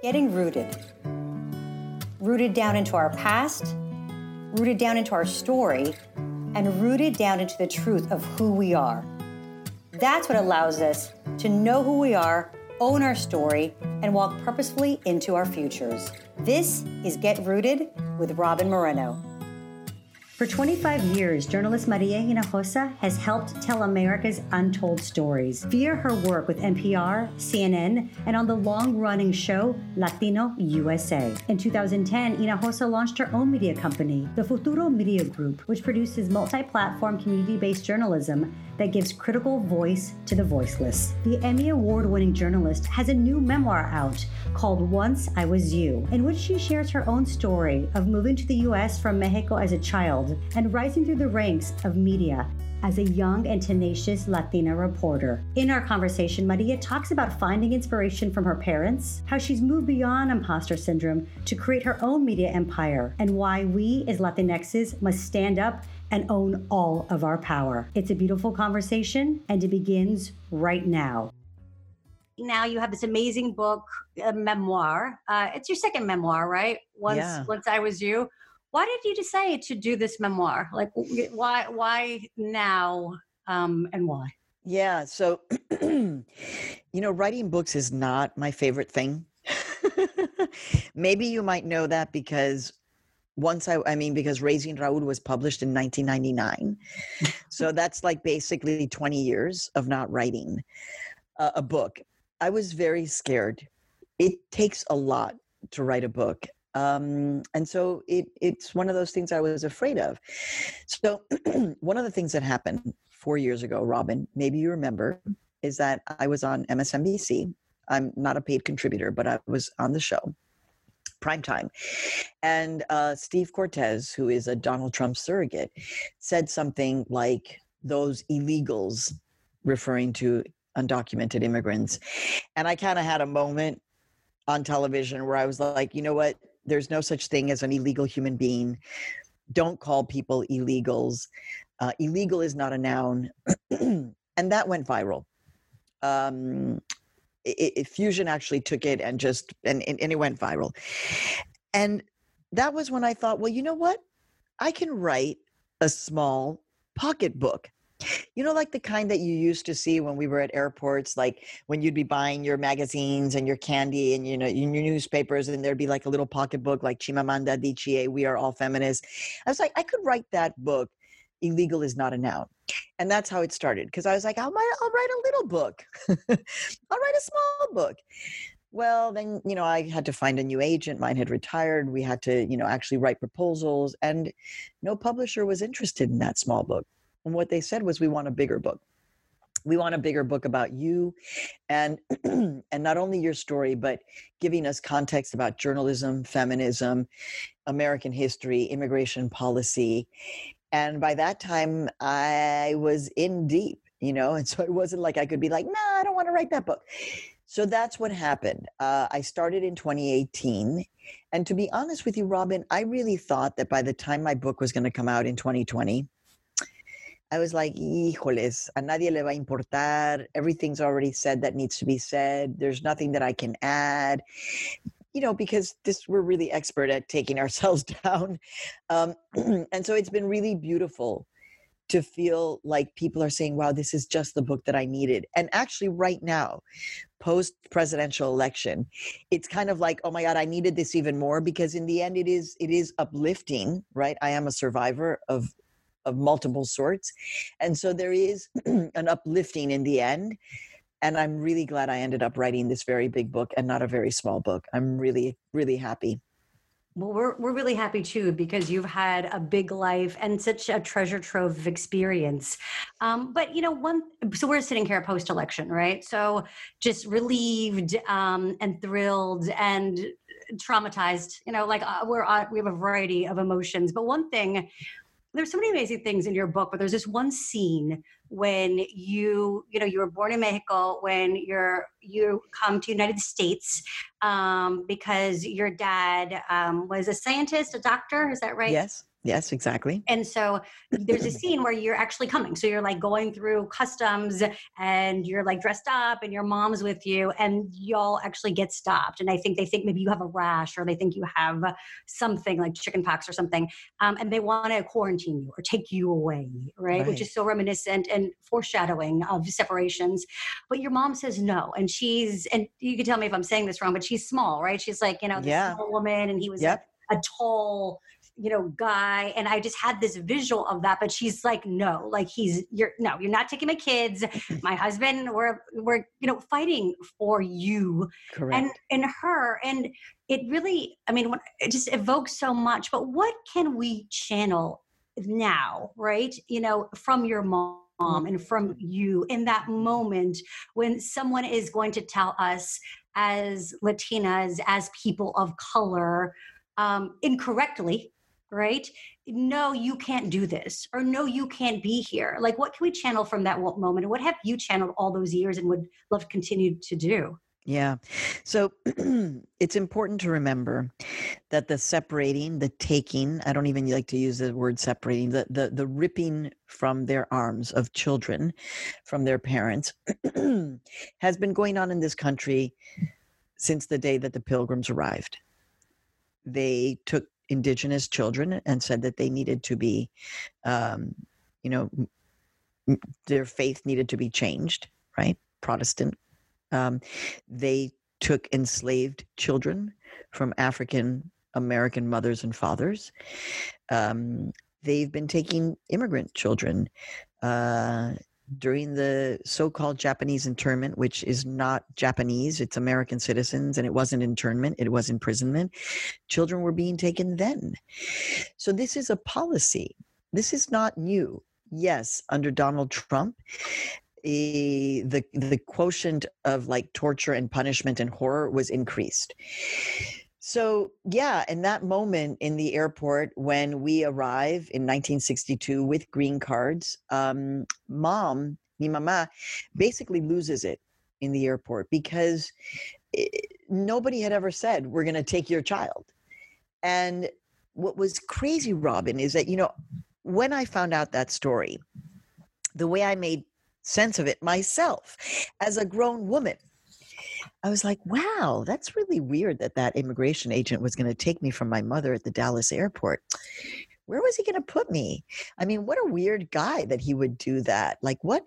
Getting rooted. Rooted down into our past, rooted down into our story, and rooted down into the truth of who we are. That's what allows us to know who we are, own our story, and walk purposefully into our futures. This is Get Rooted with Robin Moreno. For 25 years, journalist Maria Hinojosa has helped tell America's untold stories via her work with NPR, CNN, and on the long running show Latino USA. In 2010, Hinojosa launched her own media company, the Futuro Media Group, which produces multi platform community based journalism that gives critical voice to the voiceless. The Emmy Award winning journalist has a new memoir out called Once I Was You, in which she shares her own story of moving to the US from Mexico as a child and rising through the ranks of media as a young and tenacious Latina reporter. In our conversation, Maria talks about finding inspiration from her parents, how she's moved beyond imposter syndrome to create her own media empire, and why we as Latinxes must stand up and own all of our power. It's a beautiful conversation, and it begins right now. Now you have this amazing book, a memoir. Uh, it's your second memoir, right? Once, yeah. once I was you. Why did you decide to do this memoir? Like, why, why now, um, and why? Yeah. So, you know, writing books is not my favorite thing. Maybe you might know that because once I, I mean, because Raising Raul was published in 1999. so that's like basically 20 years of not writing a book. I was very scared. It takes a lot to write a book. Um, and so it, it's one of those things I was afraid of. So, one of the things that happened four years ago, Robin, maybe you remember, is that I was on MSNBC. I'm not a paid contributor, but I was on the show prime time. And uh, Steve Cortes, who is a Donald Trump surrogate, said something like, those illegals, referring to undocumented immigrants. And I kind of had a moment on television where I was like, you know what? There's no such thing as an illegal human being. Don't call people illegals. Uh, illegal is not a noun. and that went viral. Um, it, it, Fusion actually took it and just and, and it went viral. And that was when I thought, well, you know what? I can write a small pocketbook. You know, like the kind that you used to see when we were at airports, like when you'd be buying your magazines and your candy and you know in your newspapers, and there'd be like a little pocketbook like Chimamanda Adichie, "We Are All Feminists." I was like, I could write that book. Illegal is not a noun and that's how it started because i was like I'll, I'll write a little book i'll write a small book well then you know i had to find a new agent mine had retired we had to you know actually write proposals and no publisher was interested in that small book and what they said was we want a bigger book we want a bigger book about you and and not only your story but giving us context about journalism feminism american history immigration policy and by that time, I was in deep, you know, and so it wasn't like I could be like, no, nah, I don't want to write that book. So that's what happened. Uh, I started in 2018. And to be honest with you, Robin, I really thought that by the time my book was going to come out in 2020, I was like, híjoles, a nadie le va a importar. Everything's already said that needs to be said. There's nothing that I can add you know, because this we're really expert at taking ourselves down. Um, and so it's been really beautiful to feel like people are saying, wow, this is just the book that I needed. And actually, right now, post presidential election, it's kind of like, oh my God, I needed this even more because in the end it is it is uplifting, right? I am a survivor of of multiple sorts. And so there is an uplifting in the end and I'm really glad I ended up writing this very big book and not a very small book. I'm really, really happy. Well, we're, we're really happy too because you've had a big life and such a treasure trove of experience. Um, but, you know, one, so we're sitting here post election, right? So just relieved um, and thrilled and traumatized, you know, like uh, we're, uh, we have a variety of emotions. But one thing, there's so many amazing things in your book, but there's this one scene when you you know you were born in mexico when you're you come to united states um, because your dad um, was a scientist a doctor is that right? Yes Yes, exactly. And so there's a scene where you're actually coming. So you're like going through customs and you're like dressed up and your mom's with you and y'all actually get stopped. And I think they think maybe you have a rash or they think you have something like chicken pox or something. Um, and they want to quarantine you or take you away, right? right? Which is so reminiscent and foreshadowing of separations. But your mom says no. And she's, and you can tell me if I'm saying this wrong, but she's small, right? She's like, you know, this yeah. small woman and he was yep. a, a tall, you know guy and i just had this visual of that but she's like no like he's you're no you're not taking my kids. My husband we're we're you know fighting for you. Correct. and and her and it really i mean it just evokes so much but what can we channel now right? You know from your mom and from you in that moment when someone is going to tell us as latinas as people of color um, incorrectly right? No, you can't do this, or no, you can't be here. Like, what can we channel from that moment? And what have you channeled all those years and would love to continue to do? Yeah. So it's important to remember that the separating, the taking, I don't even like to use the word separating, the the, the ripping from their arms of children from their parents has been going on in this country since the day that the pilgrims arrived. They took indigenous children and said that they needed to be, um, you know, their faith needed to be changed, right? Protestant. Um, they took enslaved children from African American mothers and fathers. Um, they've been taking immigrant children. Uh, during the so-called Japanese internment, which is not Japanese, it's American citizens, and it wasn't internment, it was imprisonment. Children were being taken then. So this is a policy. This is not new. Yes, under Donald Trump, eh, the the quotient of like torture and punishment and horror was increased. So, yeah, in that moment in the airport when we arrive in 1962 with green cards, um, mom, mi mama, basically loses it in the airport because it, eh, nobody had ever said, We're going to take your child. And what was crazy, Robin, is that, you know, when I found out that story, the way I made sense of it myself as a grown woman I was like, wow, that's really weird that that immigration agent was going to take me from my mother at the Dallas airport. Where was he going to put me? I mean, what a weird guy that he would do that. Like, what?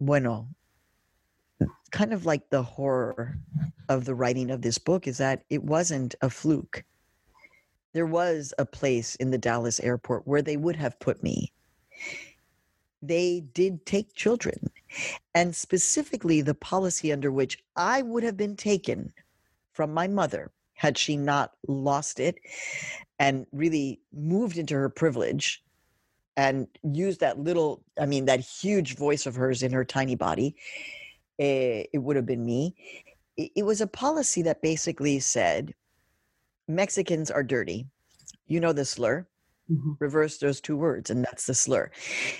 Bueno, kind of like the horror of the writing of this book is that it wasn't a fluke. There was a place in the Dallas airport where they would have put me. They did take children and specifically the policy under which I would have been taken from my mother had she not lost it and really moved into her privilege and used that little, I mean, that huge voice of hers in her tiny body, eh, it would have been me. It was a policy that basically said Mexicans are dirty. You know the slur. Mm-hmm. Reverse those two words, and that's the slur.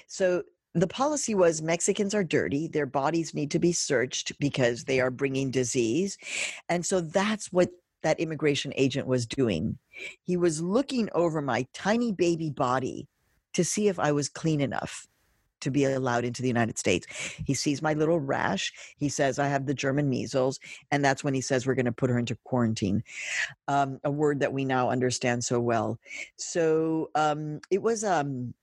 So the policy was Mexicans are dirty. Their bodies need to be searched because they are bringing disease. And so that's what that immigration agent was doing. He was looking over my tiny baby body to see if I was clean enough to be allowed into the United States. He sees my little rash. He says, I have the German measles. And that's when he says, We're going to put her into quarantine, um, a word that we now understand so well. So um, it was. Um,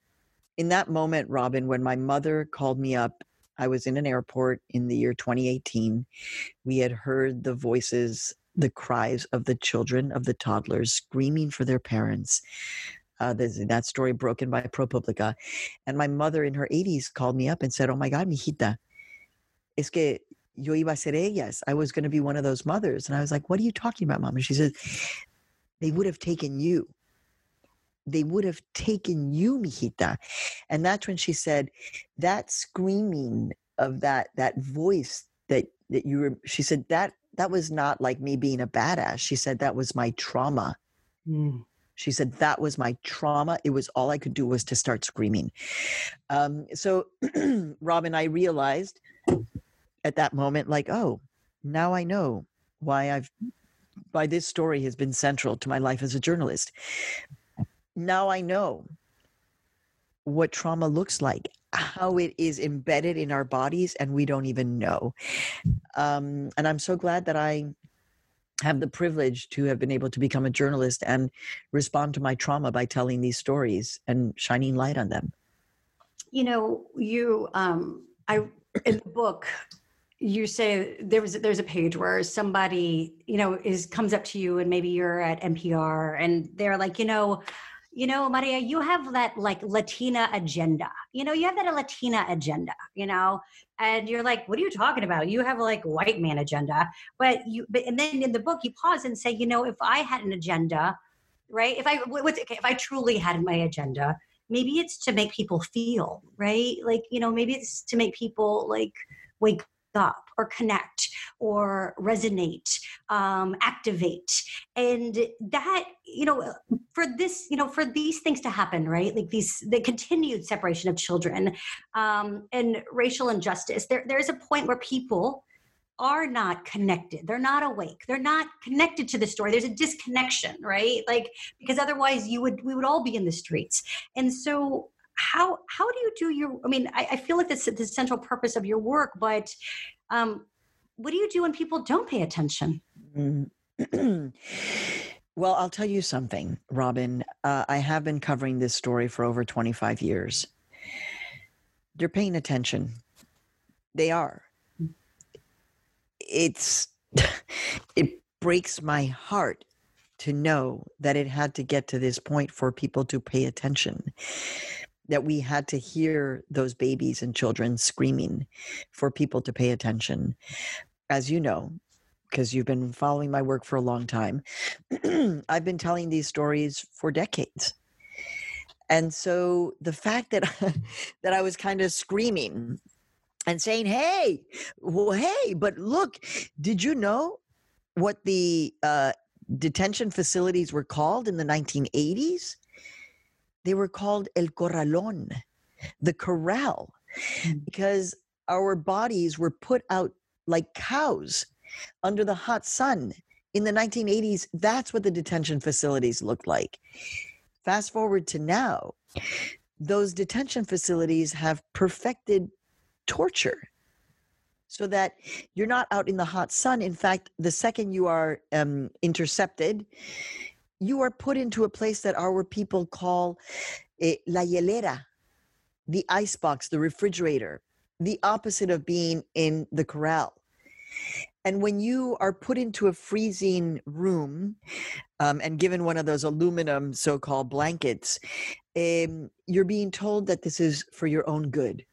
in that moment, Robin, when my mother called me up, I was in an airport in the year 2018. We had heard the voices, the cries of the children, of the toddlers screaming for their parents. Uh, that story broken by ProPublica. And my mother in her 80s called me up and said, Oh my God, mijita, es que yo iba a ser ellas. I was going to be one of those mothers. And I was like, What are you talking about, mom? And she said, They would have taken you they would have taken you, mijita. And that's when she said, that screaming of that that voice that that you were she said that that was not like me being a badass. She said that was my trauma. Mm. She said that was my trauma. It was all I could do was to start screaming. Um, so, Robin, I realized at that moment, like, oh, now I know why I've why this story has been central to my life as a journalist now I know what trauma looks like, how it is embedded in our bodies, and we don't even know. Um, and I'm so glad that I have the privilege to have been able to become a journalist and respond to my trauma by telling these stories and shining light on them. You know, you, um, I, in the book, you say there was there's a page where somebody you know is comes up to you and maybe you're at NPR and they're like you know you know, Maria, you have that like Latina agenda. You know, you have that Latina agenda, you know, and you're like, what are you talking about? You have like white man agenda. But you, but, and then in the book, you pause and say, you know, if I had an agenda, right? If I, what's, okay, if I truly had my agenda, maybe it's to make people feel, right? Like, you know, maybe it's to make people like wake up or connect or resonate um, activate. And that you know for this you know for these things to happen right? Like these the continued separation of children um, and racial injustice there, there's a point where people are not connected. They're not awake. They're not connected to the story. There's a disconnection right? Like because otherwise you would we would all be in the streets. And so how how do you do your i mean i, I feel like that's the central purpose of your work but um, what do you do when people don't pay attention? Mm. well i'll tell you something robin. Uh, i have been covering this story for over 25 years. They're paying attention. They are. It's it breaks my heart to know that it had to get to this point for people to pay attention that we had to hear those babies and children screaming for people to pay attention. As you know, because you've been following my work for a long time, I've been telling these stories for decades. And so the fact that that I was kind of screaming and saying, "Hey, well, hey, but look, did you know what the uh, detention facilities were called in the 1980s?" They were called El Corralón, the corral, mm. because our bodies were put out like cows under the hot sun. In the 1980s, that's what the detention facilities looked like. Fast forward to now, those detention facilities have perfected torture so that you're not out in the hot sun. In fact, the second you are um, intercepted, you are put into a place that our people call eh, la hielera, the ice box, the refrigerator, the opposite of being in the corral. And when you are put into a freezing room um, and given one of those aluminum so called blankets, um, you're being told that this is for your own good.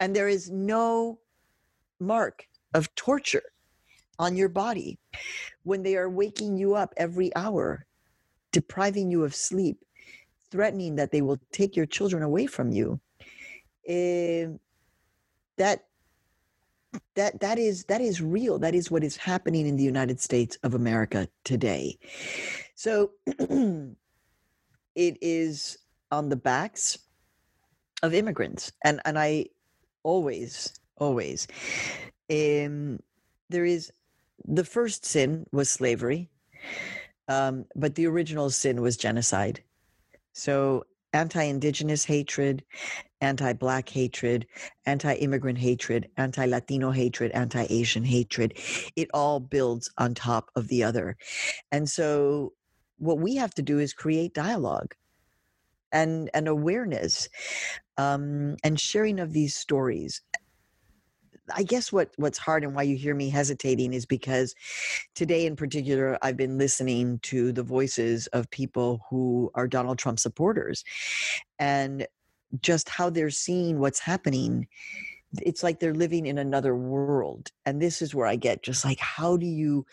And there is no mark of torture on your body when they are waking you up every hour depriving you of sleep, threatening that they will take your children away from you. Uh, that that that is that is real. That is what is happening in the United States of America today. So it is on the backs of immigrants, and and I always always um, there is the first sin was slavery um, but the original sin was genocide. So anti indigenous hatred, anti black hatred, anti immigrant hatred, anti Latino hatred, anti Asian hatred, it all builds on top of the other. And so what we have to do is create dialogue and, and awareness um, and sharing of these stories I guess what what's hard and why you hear me hesitating is because today in particular I've been listening to the voices of people who are Donald Trump supporters and just how they're seeing what's happening. It's like they're living in another world and this is where i get just like how do you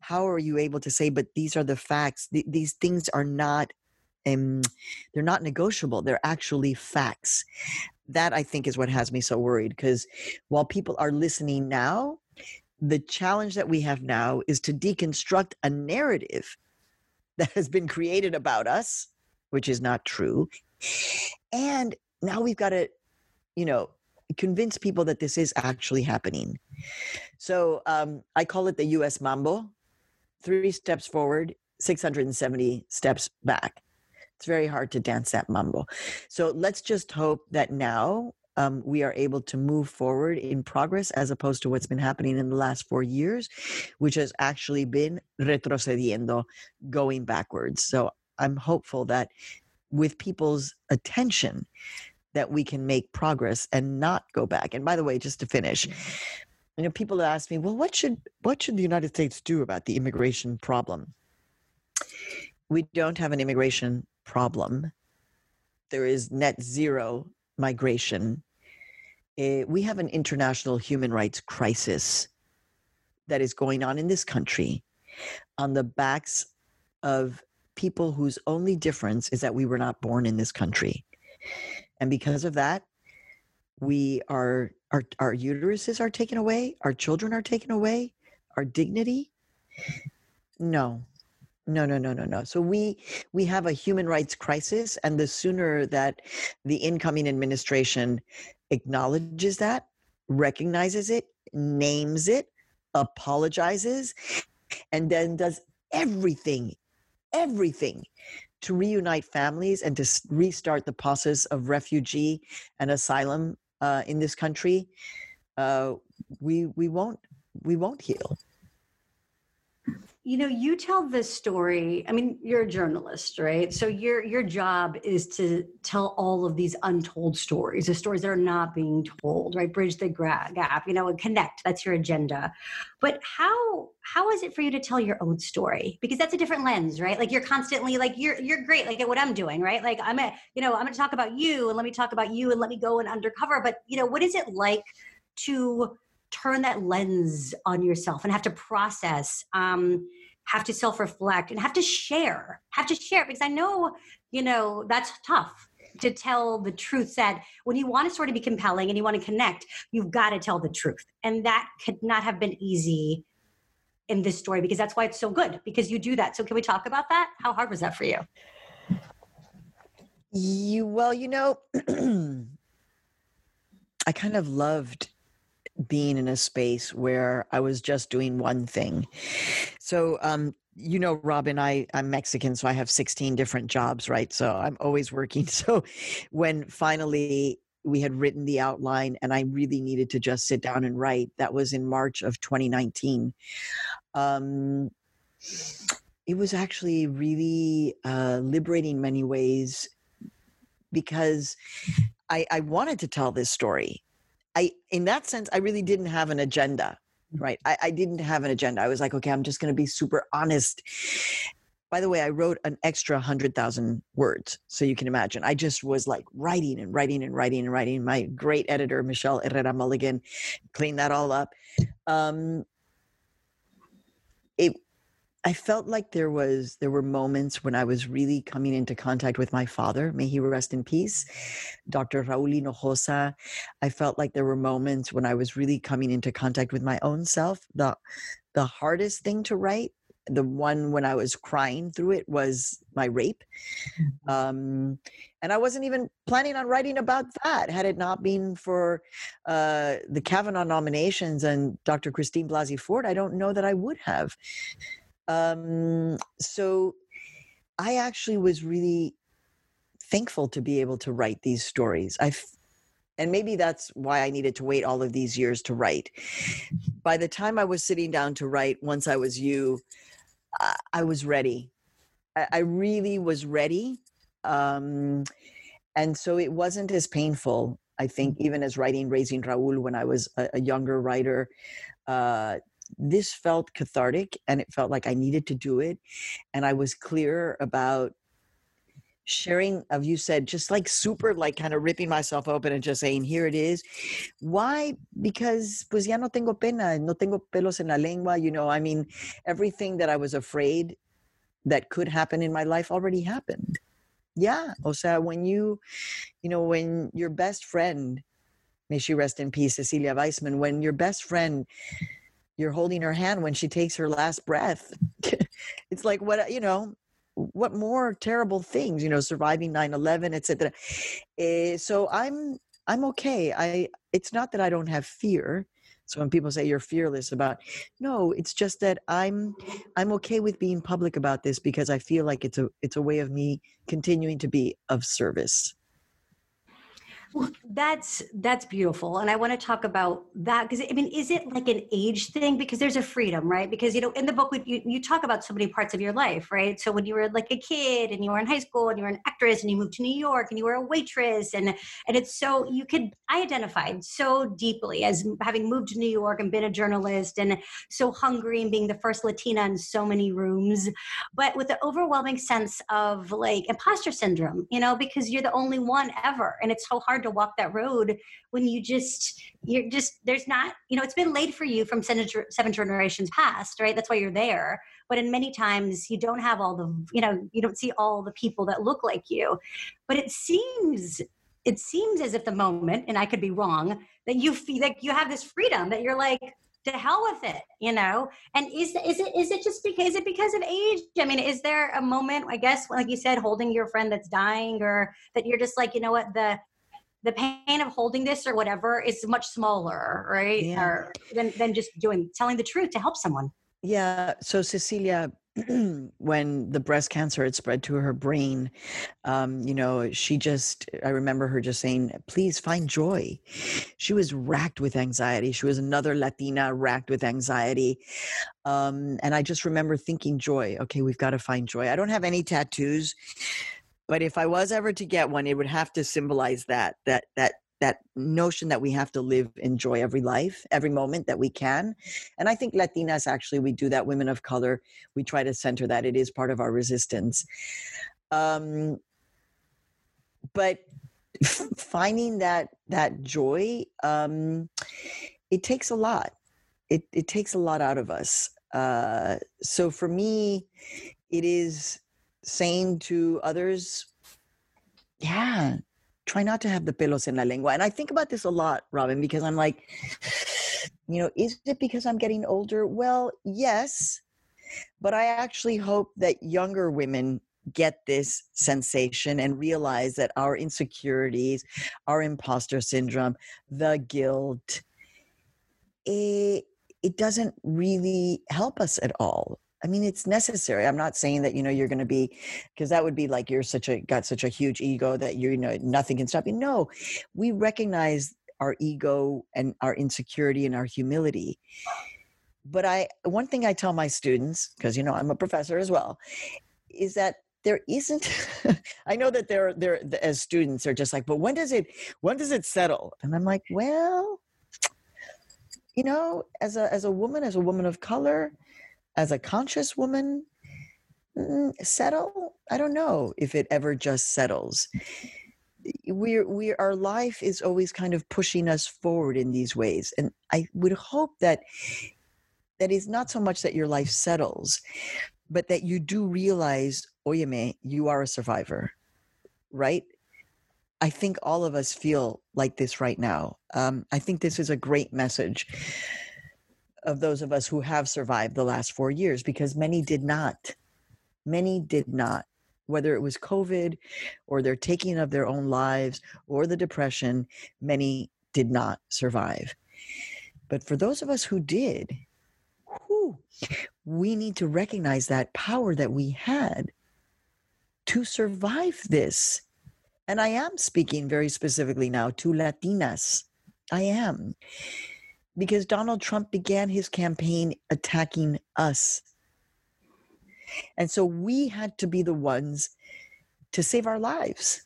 how are you able to say but these are the facts Th- these things are not um, they're not negotiable they're actually facts that I think is what has me so worried because while people are listening now, the challenge that we have now is to deconstruct a narrative that has been created about us, which is not true. And now we've got to, you know, convince people that this is actually happening. So um, I call it the US Mambo three steps forward, 670 steps back. It's very hard to dance that mambo. So let's just hope that now um, we are able to move forward in progress as opposed to what's been happening in the last four years, which has actually been retrocediendo, going backwards. So I'm hopeful that with people's attention, that we can make progress and not go back. And by the way, just to finish, you know, people ask me, well, what should what should the United States do about the immigration problem? We don't have an immigration problem. There is net zero migration. Uh, we have an international human rights crisis that is going on in this country on the backs of people whose only difference is that we were not born in this country. And because of that, we are our, our uteruses are taken away, our children are taken away, our dignity. No, no no no no no. So we we have a human rights crisis and the sooner that the incoming administration acknowledges that recognizes it names it apologizes and then does everything everything to reunite families and to restart the process of refugee and asylum uh, in this country uh, we we won't we won't heal you know you tell this story i mean you're a journalist right? So your your job is to tell all of these untold stories the stories that are not being told right? Bridge the gap you know and connect that's your agenda. But how how is it for you to tell your own story? Because that's a different lens right? Like you're constantly like you're you're great like at what i'm doing right? Like i'm a you know i'm to talk about you and let me talk about you and let me go and undercover. But you know what is it like to turn that lens on yourself and have to process um, have to self-reflect and have to share have to share because i know you know that's tough to tell the truth that when you want to sort of be compelling and you want to connect you've got to tell the truth. And that could not have been easy in this story because that's why it's so good because you do that. So can we talk about that? How hard was that for you? You well you know i kind of loved being in a space where I was just doing one thing. So, um, you know, Robin, I, I'm Mexican, so I have 16 different jobs, right? So I'm always working. So when finally we had written the outline and I really needed to just sit down and write, that was in March of 2019. Um, it was actually really uh, liberating in many ways because I, I wanted to tell this story I, in that sense, I really didn't have an agenda, right? I, I didn't have an agenda. I was like, okay, I'm just going to be super honest. By the way, I wrote an extra 100,000 words. So you can imagine. I just was like writing and writing and writing and writing. My great editor, Michelle Herrera Mulligan, cleaned that all up. Um, I felt like there was there were moments when I was really coming into contact with my father. May he rest in peace, Dr. Raul Hinojosa. I felt like there were moments when I was really coming into contact with my own self. The the hardest thing to write, the one when I was crying through it, was my rape. Mm-hmm. Um, and I wasn't even planning on writing about that had it not been for uh, the Kavanaugh nominations and Dr. Christine Blasey Ford. I don't know that I would have. Um, so I actually was really thankful to be able to write these stories. I and maybe that's why I needed to wait all of these years to write. By the time I was sitting down to write, once I was you, I, I was ready. I, I, really was ready. Um, and so it wasn't as painful, I think, even as writing Raising Raul when I was a, a younger writer, uh, this felt cathartic and it felt like I needed to do it. And I was clear about sharing of you said just like super like kind of ripping myself open and just saying here it is why because pues ya no tengo pena no tengo pelos en la lengua you know i mean everything that i was afraid that could happen in my life already happened yeah o sea when you you know when your best friend may she rest in peace cecilia weissman when your best friend you're holding her hand when she takes her last breath. It's like what you know what more terrible things you know surviving 9-11 etc uh, so i'm i'm okay. I it's not that i don't have fear. So when people say you're fearless about, no, it's just that I'm I'm okay with being public about this because I feel like it's a it's a way of me continuing to be of service. Well, that's that's beautiful, and I want to talk about that because I mean, is it like an age thing? Because there's a freedom, right? Because you know, in the book, you you talk about so many parts of your life, right? So when you were like a kid, and you were in high school, and you were an actress, and you moved to New York, and you were a waitress, and and it's so you could I identified so deeply as having moved to New York and been a journalist, and so hungry and being the first Latina in so many rooms, but with the overwhelming sense of like imposter syndrome, you know, because you're the only one ever, and it's so hard to walk that road when you just you're just there's not you know it's been laid for you from seven, generations past right? That's why you're there. But in many times you don't have all the you know you don't see all the people that look like you. But it seems it seems as if the moment and i could be wrong that you feel like you have this freedom that you're like to hell with it you know? And is is it is it just because is it because of age? I mean is there a moment i guess like you said holding your friend that's dying or that you're just like you know what? The the pain of holding this or whatever is much smaller, right? Yeah. Or than, than just doing telling the truth to help someone. Yeah. So Cecilia, when the breast cancer had spread to her brain, um, you know, she just, I remember her just saying, please find joy. She was racked with anxiety. She was another Latina racked with anxiety. Um, and I just remember thinking, joy, okay, we've got to find joy. I don't have any tattoos but if i was ever to get one it would have to symbolize that that that that notion that we have to live enjoy every life every moment that we can. And i think latinas actually we do that women of color we try to center that it is part of our resistance. Um but finding that that joy um it takes a lot. It it takes a lot out of us. Uh so for me it is saying to others, yeah, try not to have the pelos en la lengua. And I think about this a lot, Robin, because I'm like, you know, is it because I'm getting older? Well, yes. But I actually hope that younger women get this sensation and realize that our insecurities, our imposter syndrome, the guilt, it, it doesn't really help us at all. I mean, it's necessary. I'm not saying that, you know, you're going to be, because that would be like you're such a, got such a huge ego that you, you know, nothing can stop you. No, we recognize our ego and our insecurity and our humility. But I, one thing I tell my students, because, you know, I'm a professor as well, is that there isn't i know that they're they're as students they're just like but when does it when does it settle and i'm like well you know as a as a woman as a woman of color as a conscious woman mm, settle? I don't know if it ever just settles. We're we our life is always kind of pushing us forward in these ways. And i would hope that that is not so much that your life settles but that you do realize oyeme you are a survivor right? I think all of us feel like this right now. Um, i think this is a great message of those of us who have survived the last four years because many did not. Many did not. Whether it was COVID or their taking of their own lives or the depression, many did not survive. But for those of us who did, whew, we need to recognize that power that we had to survive this. And I am speaking very specifically now to Latinas. I am because Donald Trump began his campaign attacking us. And so we had to be the ones to save our lives.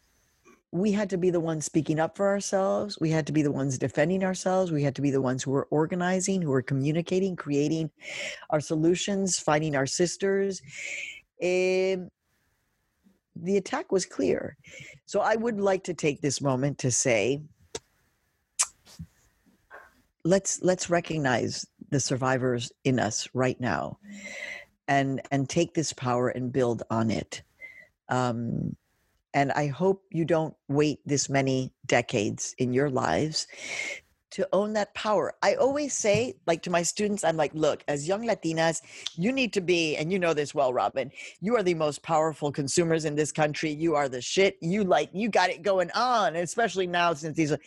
We had to be the ones speaking up for ourselves. We had to be the ones defending ourselves. We had to be the ones who were organizing, who were communicating, creating our solutions, finding our sisters. And the attack was clear. So I would like to take this moment to say, let's let's recognize the survivors in us right now and and take this power and build on it. Um, and i hope you don't wait this many decades in your lives to own that power. I always say, like to my students, I'm like, look, as young Latinas, you need to be, and you know this well, Robin, you are the most powerful consumers in this country. You are the shit. You like, you got it going on, especially now since these are.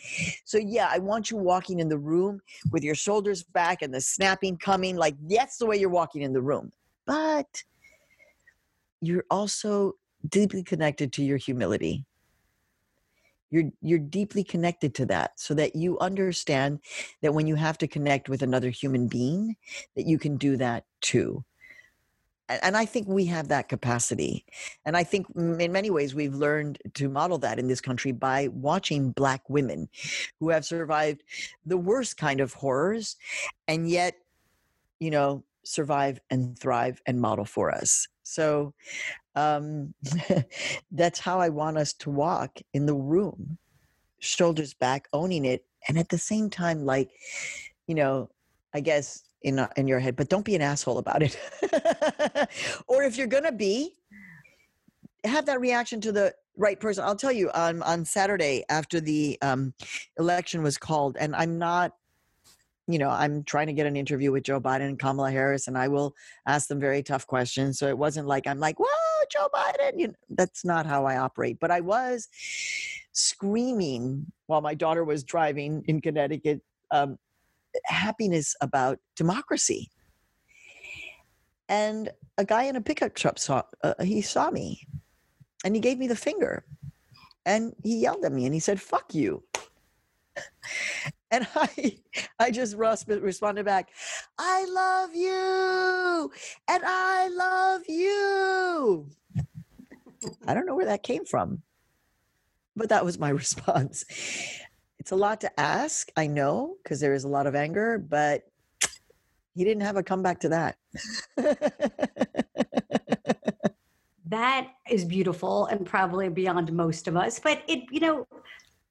So, yeah, I want you walking in the room with your shoulders back and the snapping coming. Like, that's the way you're walking in the room. But you're also deeply connected to your humility you're you're deeply connected to that so that you understand that when you have to connect with another human being that you can do that too and I think we have that capacity. And I think in many ways we've learned to model that in this country by watching Black women who have survived the worst kind of horrors and yet, you know, survive and thrive and model for us. So um, that's how I want us to walk in the room, shoulders back, owning it, and at the same time, like, you know, I guess in uh, in your head, but don't be an asshole about it. or if you're gonna be, have that reaction to the right person. I'll tell you on on Saturday after the um, election was called, and I'm not you know, I'm trying to get an interview with Joe Biden and Kamala Harris, and I will ask them very tough questions. So it wasn't like I'm like, whoa, Joe Biden. You know, that's not how I operate. But I was screaming while my daughter was driving in Connecticut um, happiness about democracy. And a guy in a pickup truck saw, uh, he saw me and he gave me the finger and he yelled at me and he said, fuck you. And I, I just responded back, I love you, and I love you. I don't know where that came from, but that was my response. It's a lot to ask, I know, because there is a lot of anger, but he didn't have a comeback to that. that is beautiful and probably beyond most of us. But it, you know,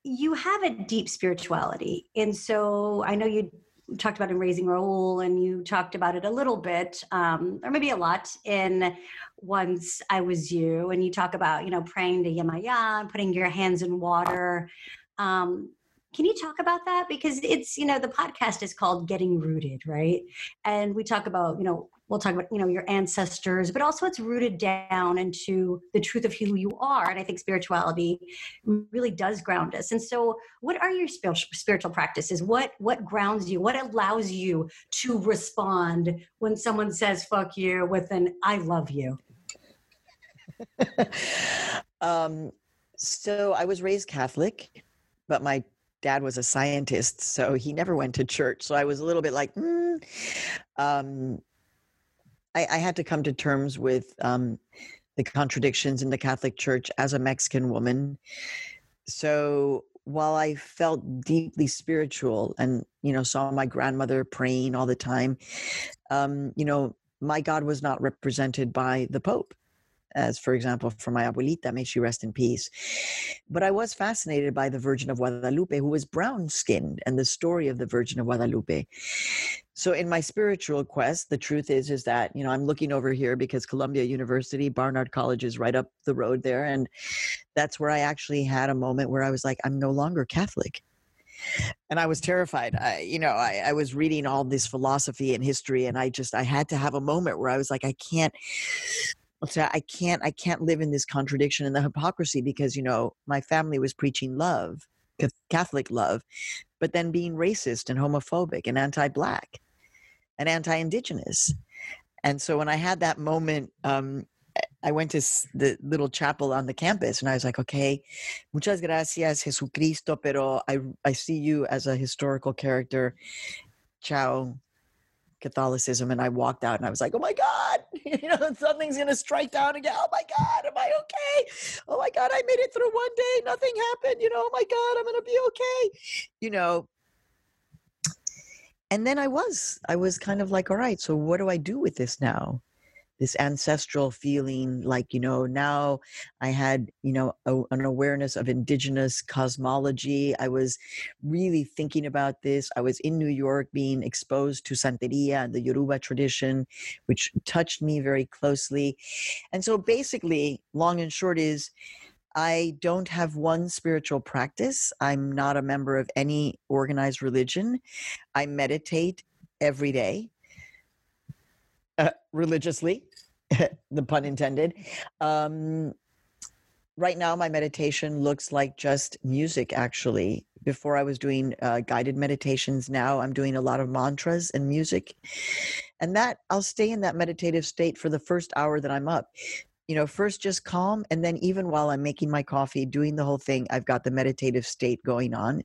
you have a deep spirituality. And so I know you talked about in Raising Raul and you talked about it a little bit, um, or maybe a lot in Once I Was You. And you talk about, you know, praying to Yemaya and putting your hands in water. Um, can you talk about that? Because it's, you know, the podcast is called Getting Rooted, right? And we talk about, you know, we'll talk about, you know, your ancestors, but also it's rooted down into the truth of who you are. And I think spirituality really does ground us. And so what are your spiritual practices? What, what grounds you? What allows you to respond when someone says, fuck you with an, I love you? um, so I was raised Catholic, but my dad was a scientist, so he never went to church. So I was a little bit like, mm. um, I, I, had to come to terms with um, the contradictions in the Catholic Church as a Mexican woman. So while I felt deeply spiritual and you know saw my grandmother praying all the time, um, you know my God was not represented by the Pope as for example for my abuelita may she rest in peace. But i was fascinated by the virgin of guadalupe who was brown skinned and the story of the virgin of guadalupe. So in my spiritual quest the truth is is that you know i'm looking over here because columbia university barnard college is right up the road there and that's where i actually had a moment where i was like i'm no longer catholic. And I was terrified. I, you know, I, I was reading all this philosophy and history, and I just I had to have a moment where I was like, I can't say I can't I can't live in this contradiction and the hypocrisy because you know my family was preaching love, Catholic love, but then being racist and homophobic and anti-black and anti-indigenous. And so when I had that moment, um, I went to the little chapel on the campus and I was like, okay, muchas gracias, Jesucristo, pero I, I see you as a historical character. Ciao. Catholicism and I walked out and I was like, oh my God, you know, something's going to strike down again. Oh my God, am I okay? Oh my God, I made it through one day. Nothing happened. You know, oh my God, I'm going to be okay. You know, and then I was, I was kind of like, all right, so what do I do with this now? This ancestral feeling like you know now i had you know a, an awareness of indigenous cosmology i was really thinking about this i was in new york being exposed to santeria and the yoruba tradition which touched me very closely and so basically long and short is I don't have one spiritual practice. I'm not a member of any organized religion. I meditate every day religiously, the pun intended. Um, right now, my meditation looks like just music, actually. Before I was doing uh, guided meditations, now I'm doing a lot of mantras and music. And that I'll stay in that meditative state for the first hour that I'm up. You know, first just calm, and then even while I'm making my coffee, doing the whole thing, I've got the meditative state going on.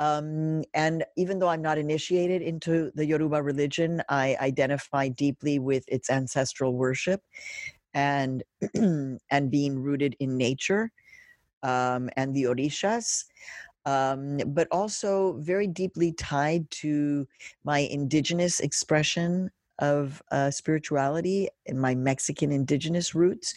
Um, and even though I'm not initiated into the Yoruba religion, I identify deeply with its ancestral worship and and being rooted in nature um, and the orishas. Um, but also very deeply tied to my indigenous expression of uh, spirituality and my Mexican indigenous roots.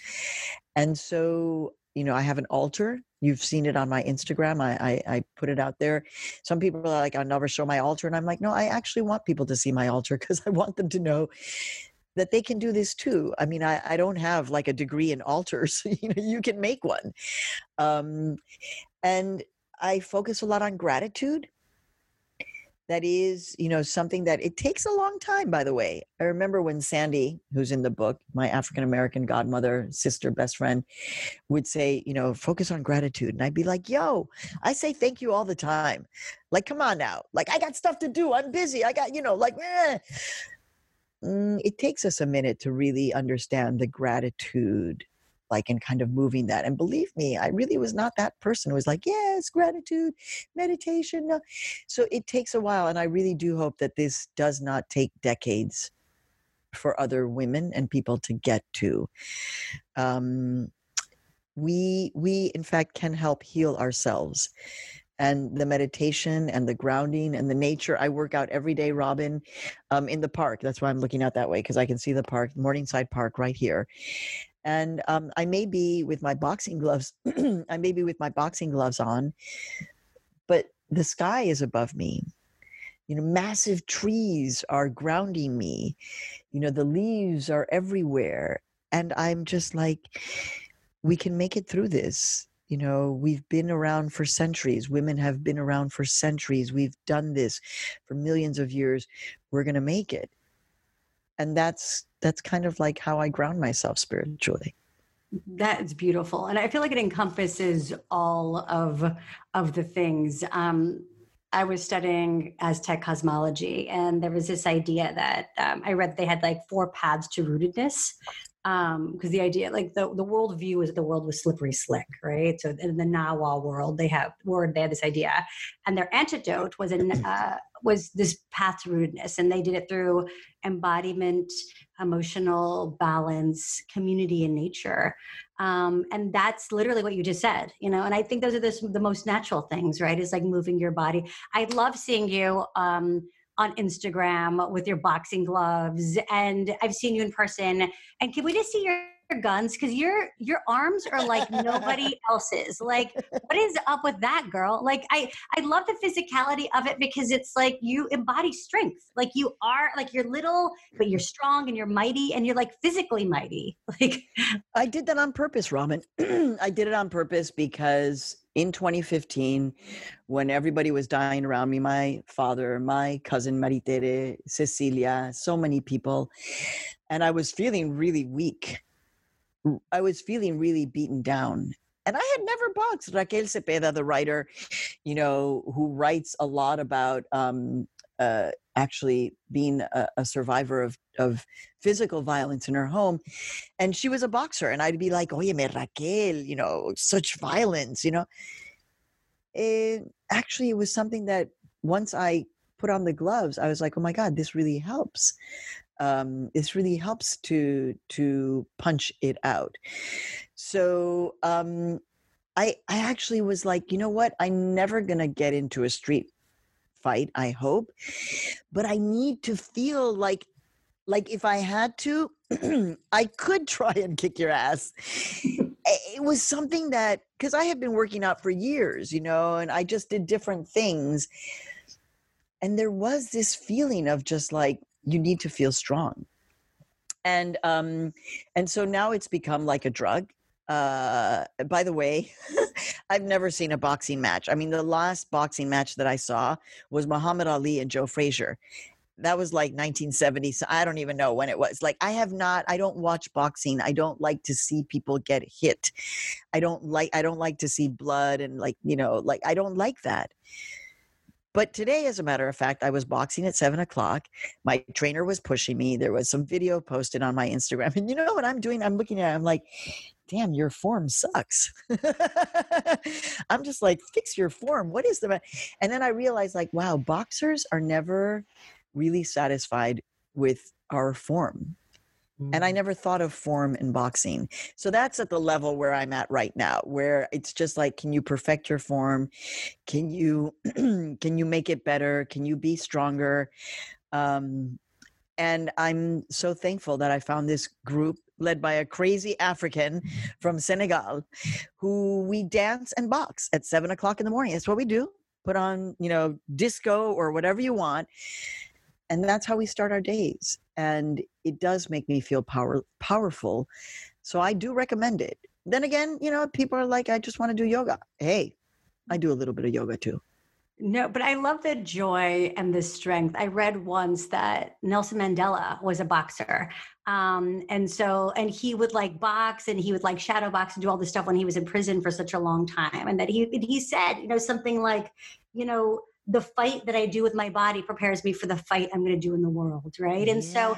And so, you know, I have an altar You've seen it on my Instagram. I, I, I put it out there. Some people are like, I'll never show my altar. And I'm like, no, I actually want people to see my altar because I want them to know that they can do this too. I mean, I, I don't have like a degree in altars. you know, you can make one. Um, and I focus a lot on gratitude that is you know something that it takes a long time by the way. I remember when sandy who's in the book my african american godmother sister best friend would say you know focus on gratitude. And i'd be like yo i say thank you all the time. Like come on now. Like i got stuff to do. I'm busy. I got you know like eh. mm, it takes us a minute to really understand the gratitude like and kind of moving that. And believe me, I really was not that person who was like, yes, gratitude, meditation. So it takes a while. And I really do hope that this does not take decades for other women and people to get to. Um, we we in fact can help heal ourselves and the meditation and the grounding and the nature. I work out every day, Robin, um, in the park. That's why I'm looking out that way because I can see the park, Morningside Park, right here and um, I may be with my boxing gloves. I may be with my boxing gloves on, but the sky is above me. You know, massive trees are grounding me. You know, the leaves are everywhere, and I'm just like, we can make it through this. You know, we've been around for centuries. Women have been around for centuries. We've done this for millions of years. We're going to make it. And that's that's kind of like how I ground myself spiritually. That's beautiful, and I feel like it encompasses all of of the things. Um, I was studying Aztec cosmology, and there was this idea that um, I read they had like four paths to rootedness. Because um, the idea, like the the world view, is that the world was slippery slick, right? So in the Nahua world, they have word they had this idea, and their antidote was an uh, was this path to rootedness, and they did it through embodiment, emotional balance, community, and nature. Um, and that's literally what you just said, you know. And I think those are the, the most natural things, right? Is like moving your body. I love seeing you. Um, on Instagram with your boxing gloves and I've seen you in person and can we just see your guns because your your arms are like nobody else's. Like what is up with that girl? Like i i love the physicality of it because it's like you embody strength. Like you are like you're little but you're strong and you're mighty and you're like physically mighty. Like i did that on purpose raman i did it on purpose because in 2015 when everybody was dying around me my father my cousin maritere cecilia so many people and i was feeling really weak I was feeling really beaten down. And I had never boxed. Raquel Cepeda, the writer, you know, who writes a lot about um, uh, actually being a, a, survivor of, of physical violence in her home. And she was a boxer. And I'd be like, oye, me Raquel, you know, such violence, you know. It, actually, it was something that once I put on the gloves, I was like, oh my God, this really helps um, this really helps to to punch it out. So um, I I actually was like, you know what? I'm never gonna get into a street fight. I hope, but I need to feel like like if I had to, I could try and kick your ass. it was something that because I had been working out for years, you know, and I just did different things. And there was this feeling of just like, you need to feel strong and um and so now it's become like a drug Uh, by the way, I've never seen a boxing match. I mean, the last boxing match that I saw was Muhammad Ali and Joe Frazier. That was like 1970. So I don't even know when it was. Like, I have not, I don't watch boxing. I don't like to see people get hit. I don't like, I don't like to see blood and like, you know, like, I don't like that. But today, as a matter of fact, I was boxing at seven o'clock. My trainer was pushing me. There was some video posted on my Instagram. And you know what I'm doing? I'm looking at it, I'm like, damn, your form sucks. I'm just like, fix your form. What is the. And then I realized, like, wow, boxers are never really satisfied with our form. And I mm. never thought of form in boxing. So that's at the level where I'm at right now, where it's just like, can you perfect your form? Can you can you make it better? Can you be stronger? Um, and I'm so thankful that I found this group led by a crazy African from Senegal who we dance and box at seven o'clock in the morning. That's what we do. Put on, you know, disco or whatever you want. And that's how we start our days. And it does make me feel power powerful. So I do recommend it. Then again, you know, people are like, I just want to do yoga. Hey, I do a little bit of yoga too. No, but I love the joy and the strength. I read once that Nelson Mandela was a boxer. Um, and so, and he would like box and he would like shadow box and do all this stuff when he was in prison for such a long time. And that he, he said, you know, something like, you know, the fight that I do with my body prepares me for the fight I'm going to do in the world, right? And yeah. so,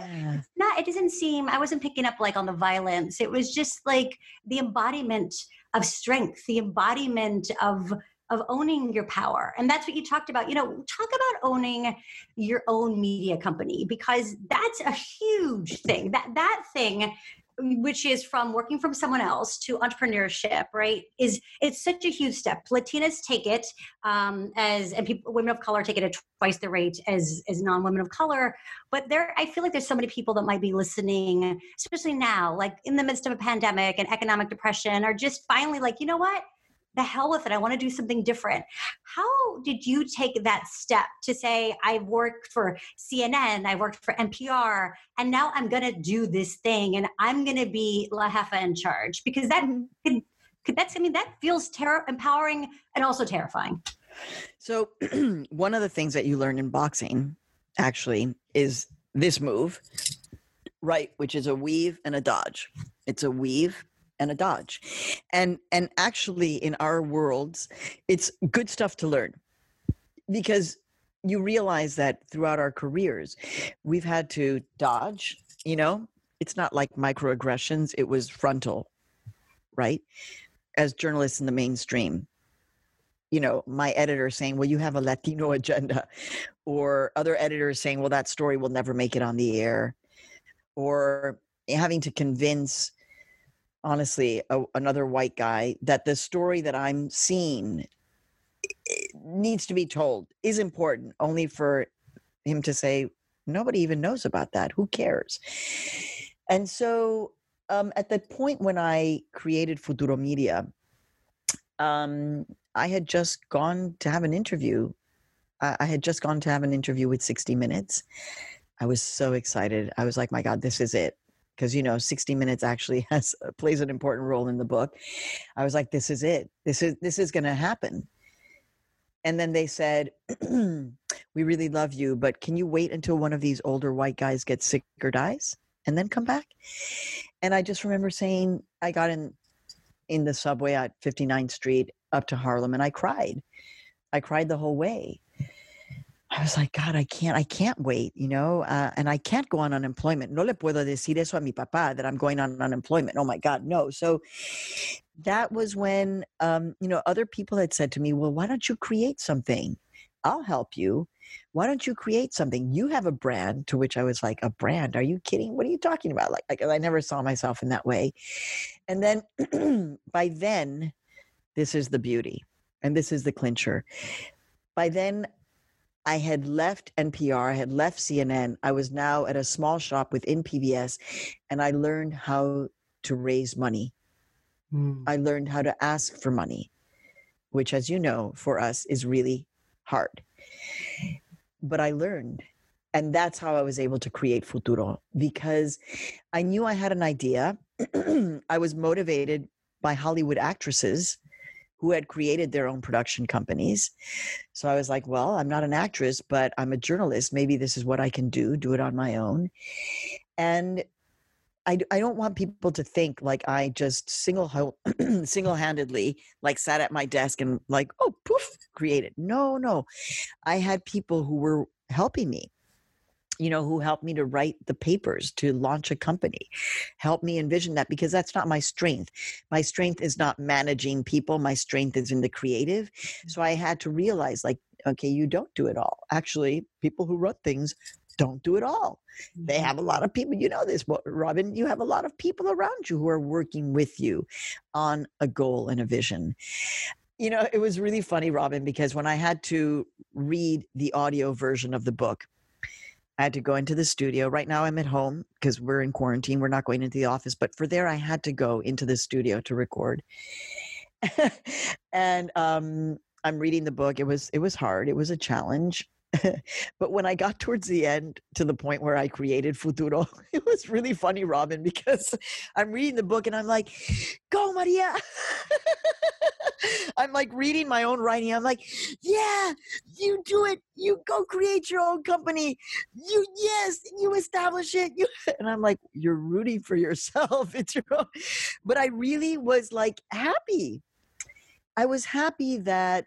not it doesn't seem I wasn't picking up like on the violence. It was just like the embodiment of strength, the embodiment of of owning your power. And that's what you talked about. You know, talk about owning your own media company because that's a huge thing. That that thing which is from working from someone else to entrepreneurship right is it's such a huge step. Latinas take it um, as and people women of color take it at twice the rate as as non-women of color but there i feel like there's so many people that might be listening especially now like in the midst of a pandemic and economic depression are just finally like you know what the hell with it. I want to do something different. How did you take that step to say, I've worked for CNN, I've worked for NPR, and now I'm going to do this thing and I'm going to be La Jefa in charge? Because that mm-hmm. could, could that's, I mean, that feels ter- empowering and also terrifying. So, one of the things that you learn in boxing actually is this move, right? Which is a weave and a dodge. It's a weave and a dodge. And and actually in our worlds it's good stuff to learn because you realize that throughout our careers we've had to dodge you know? It's not like microaggressions it was frontal right? As journalists in the mainstream you know my editor saying well you have a latino agenda or other editors saying well that story will never make it on the air or having to convince honestly a, another white guy that the story that i'm seeing needs to be told is important only for him to say nobody even knows about that. Who cares? And so um, at the point when i created futuro media um, i had just gone to have an interview I, I had just gone to have an interview with 60 minutes. I was so excited. I was like my god this is it because you know 60 minutes actually has uh, plays an important role in the book. I was like this is it. This is this is going to happen. And then they said we really love you but can you wait until one of these older white guys gets sick or dies and then come back? And i just remember saying i got in in the subway at 59th street up to harlem and i cried. I cried the whole way I was like, God, I can't, I can't wait, you know, uh, and I can't go on unemployment. No le puedo decir eso a mi papá that I'm going on unemployment. Oh my God, no. So that was when, um, you know, other people had said to me, well, why don't you create something? I'll help you. Why don't you create something? You have a brand to which I was like, a brand? Are you kidding? What are you talking about? Like, like I never saw myself in that way. And then by then, this is the beauty and this is the clincher. By then, I had left NPR, I had left CNN. I was now at a small shop within PBS, and I learned how to raise money. Mm. I learned how to ask for money, which, as you know, for us is really hard. But I learned. And that's how I was able to create Futuro because I knew I had an idea. I was motivated by Hollywood actresses who had created their own production companies. So I was like, well, I'm not an actress, but I'm a journalist. Maybe this is what I can do, do it on my own. And I, I don't want people to think like I just single single handedly like sat at my desk and like oh poof created. No, no, I had people who were helping me you know, who helped me to write the papers to launch a company, help me envision that because that's not my strength. My strength is not managing people, my strength is in the creative. So I had to realize, like, okay, you don't do it all. Actually, people who run things don't do it all. They mm-hmm. have a lot of people, you know this, Robin, you have a lot of people around you who are working with you on a goal and a vision. You know, it was really funny, Robin, because when I had to read the audio version of the book, I had to go into the studio. Right now, I'm at home because we're in quarantine. We're not going into the office. But for there, I had to go into the studio to record. and um, I'm reading the book. It was it was hard. It was a challenge. but when I got towards the end to the point where I created Futuro, it was really funny, Robin, because I'm reading the book and I'm like, go, Maria. I'm like reading my own writing. I'm like, yeah, you do it. You go create your own company. You, yes, you establish it. You, and I'm like, you're rooting for yourself. It's your own. But I really was like happy. I was happy that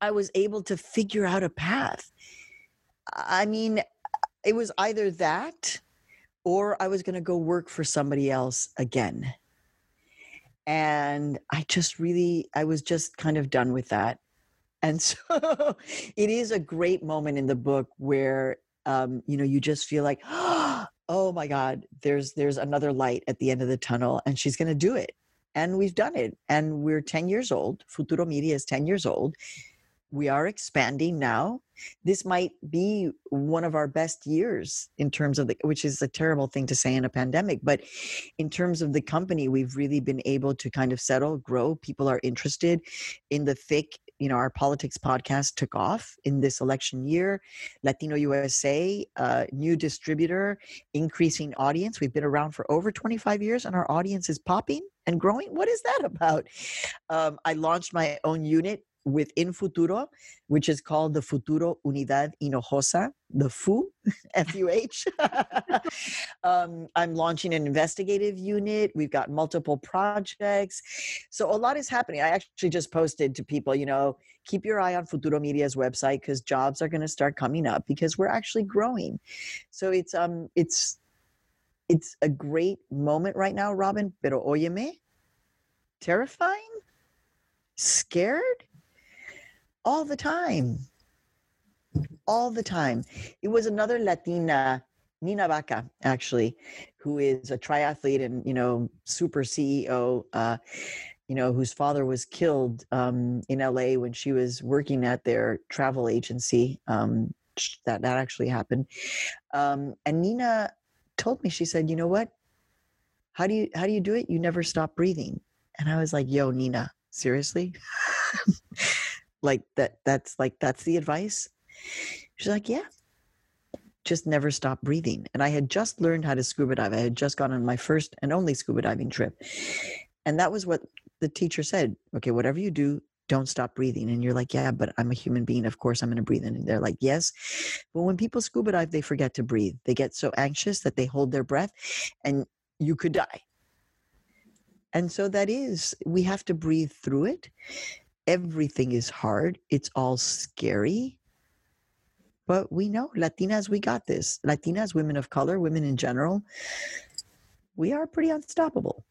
I was able to figure out a path. I mean, it was either that or I was going to go work for somebody else again. And I just really, I was just kind of done with that. And so it is a great moment in the book where, um, you know, you just feel like, oh my God, there's there's another light at the end of the tunnel, and she's going to do it. And we've done it. And we're 10 years old. Futuro Media is 10 years old we are expanding now. This might be one of our best years in terms of the, which is a terrible thing to say in a pandemic, but in terms of the company, we've really been able to kind of settle, grow. People are interested in the thick. You know, our politics podcast took off in this election year. Latino USA, uh, new distributor, increasing audience. We've been around for over 25 years and our audience is popping and growing. What is that about? Um, I launched my own unit within Futuro, which is called the Futuro Unidad Hinojosa, the FU, F U H. um, I'm launching an investigative unit. We've got multiple projects. So a lot is happening. I actually just posted to people, you know, keep your eye on Futuro Media's website because jobs are going to start coming up because we're actually growing. So it's um it's it's a great moment right now, Robin. Pero óyeme, terrifying, scared all the time. All the time. It was another Latina, Nina Vaca, actually, who is a triathlete and, you know, super CEO, uh, you know, whose father was killed um, in LA when she was working at their travel agency. Um, that, that actually happened. Um, and Nina told me, she said, you know what? How do you, how do you do it? You never stop breathing. And I was like, yo, Nina, seriously? like that that's like that's the advice? She's like yeah. Just never stop breathing. And i had just learned how to scuba dive. I had just gone on my first and only scuba diving trip. And that was what the teacher said okay whatever you do don't stop breathing. And you're like yeah but i'm a human being. Of course i'm going to breathe. In and they're like yes. But when people scuba dive they forget to breathe. They get so anxious that they hold their breath and you could die. And so that is we have to breathe through it everything is hard. It's all scary. But we know Latinas, we got this. Latinas, women of color, women in general, we are pretty unstoppable.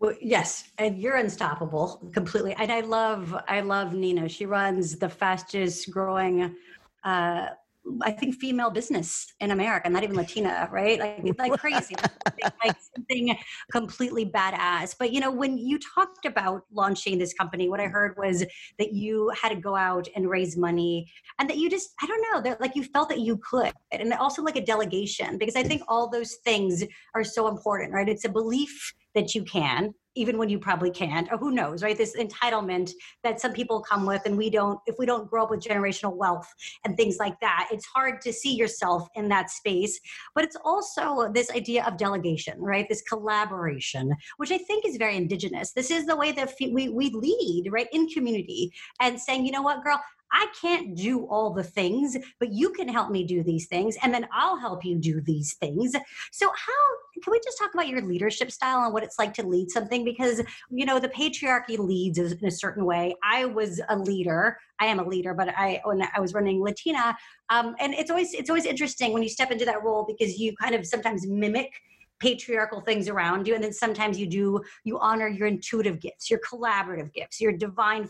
Well, yes, and you're unstoppable completely. And I love, I love Nina. She runs the fastest growing uh, I think female business in America, not even Latina, right? Like like crazy, like something completely badass. But you know, when you talked about launching this company, what I heard was that you had to go out and raise money, and that you just I don't know that like you felt that you could, and also like a delegation because I think all those things are so important, right? It's a belief that you can even when you probably can't or who knows right? This entitlement that some people come with and we don't if we don't grow up with generational wealth and things like that it's hard to see yourself in that space. But it's also this idea of delegation right? This collaboration which i think is very indigenous. This is the way that we, we lead right in community and saying you know what girl I can't do all the things, but you can help me do these things, and then I'll help you do these things. So, how can we just talk about your leadership style and what it's like to lead something? Because, you know, the patriarchy leads in a certain way. I was a leader. I am a leader, but I when I was running Latina, um, and it's always it's always interesting when you step into that role because you kind of sometimes mimic patriarchal things around you and then sometimes you do you honor your intuitive gifts your collaborative gifts your divine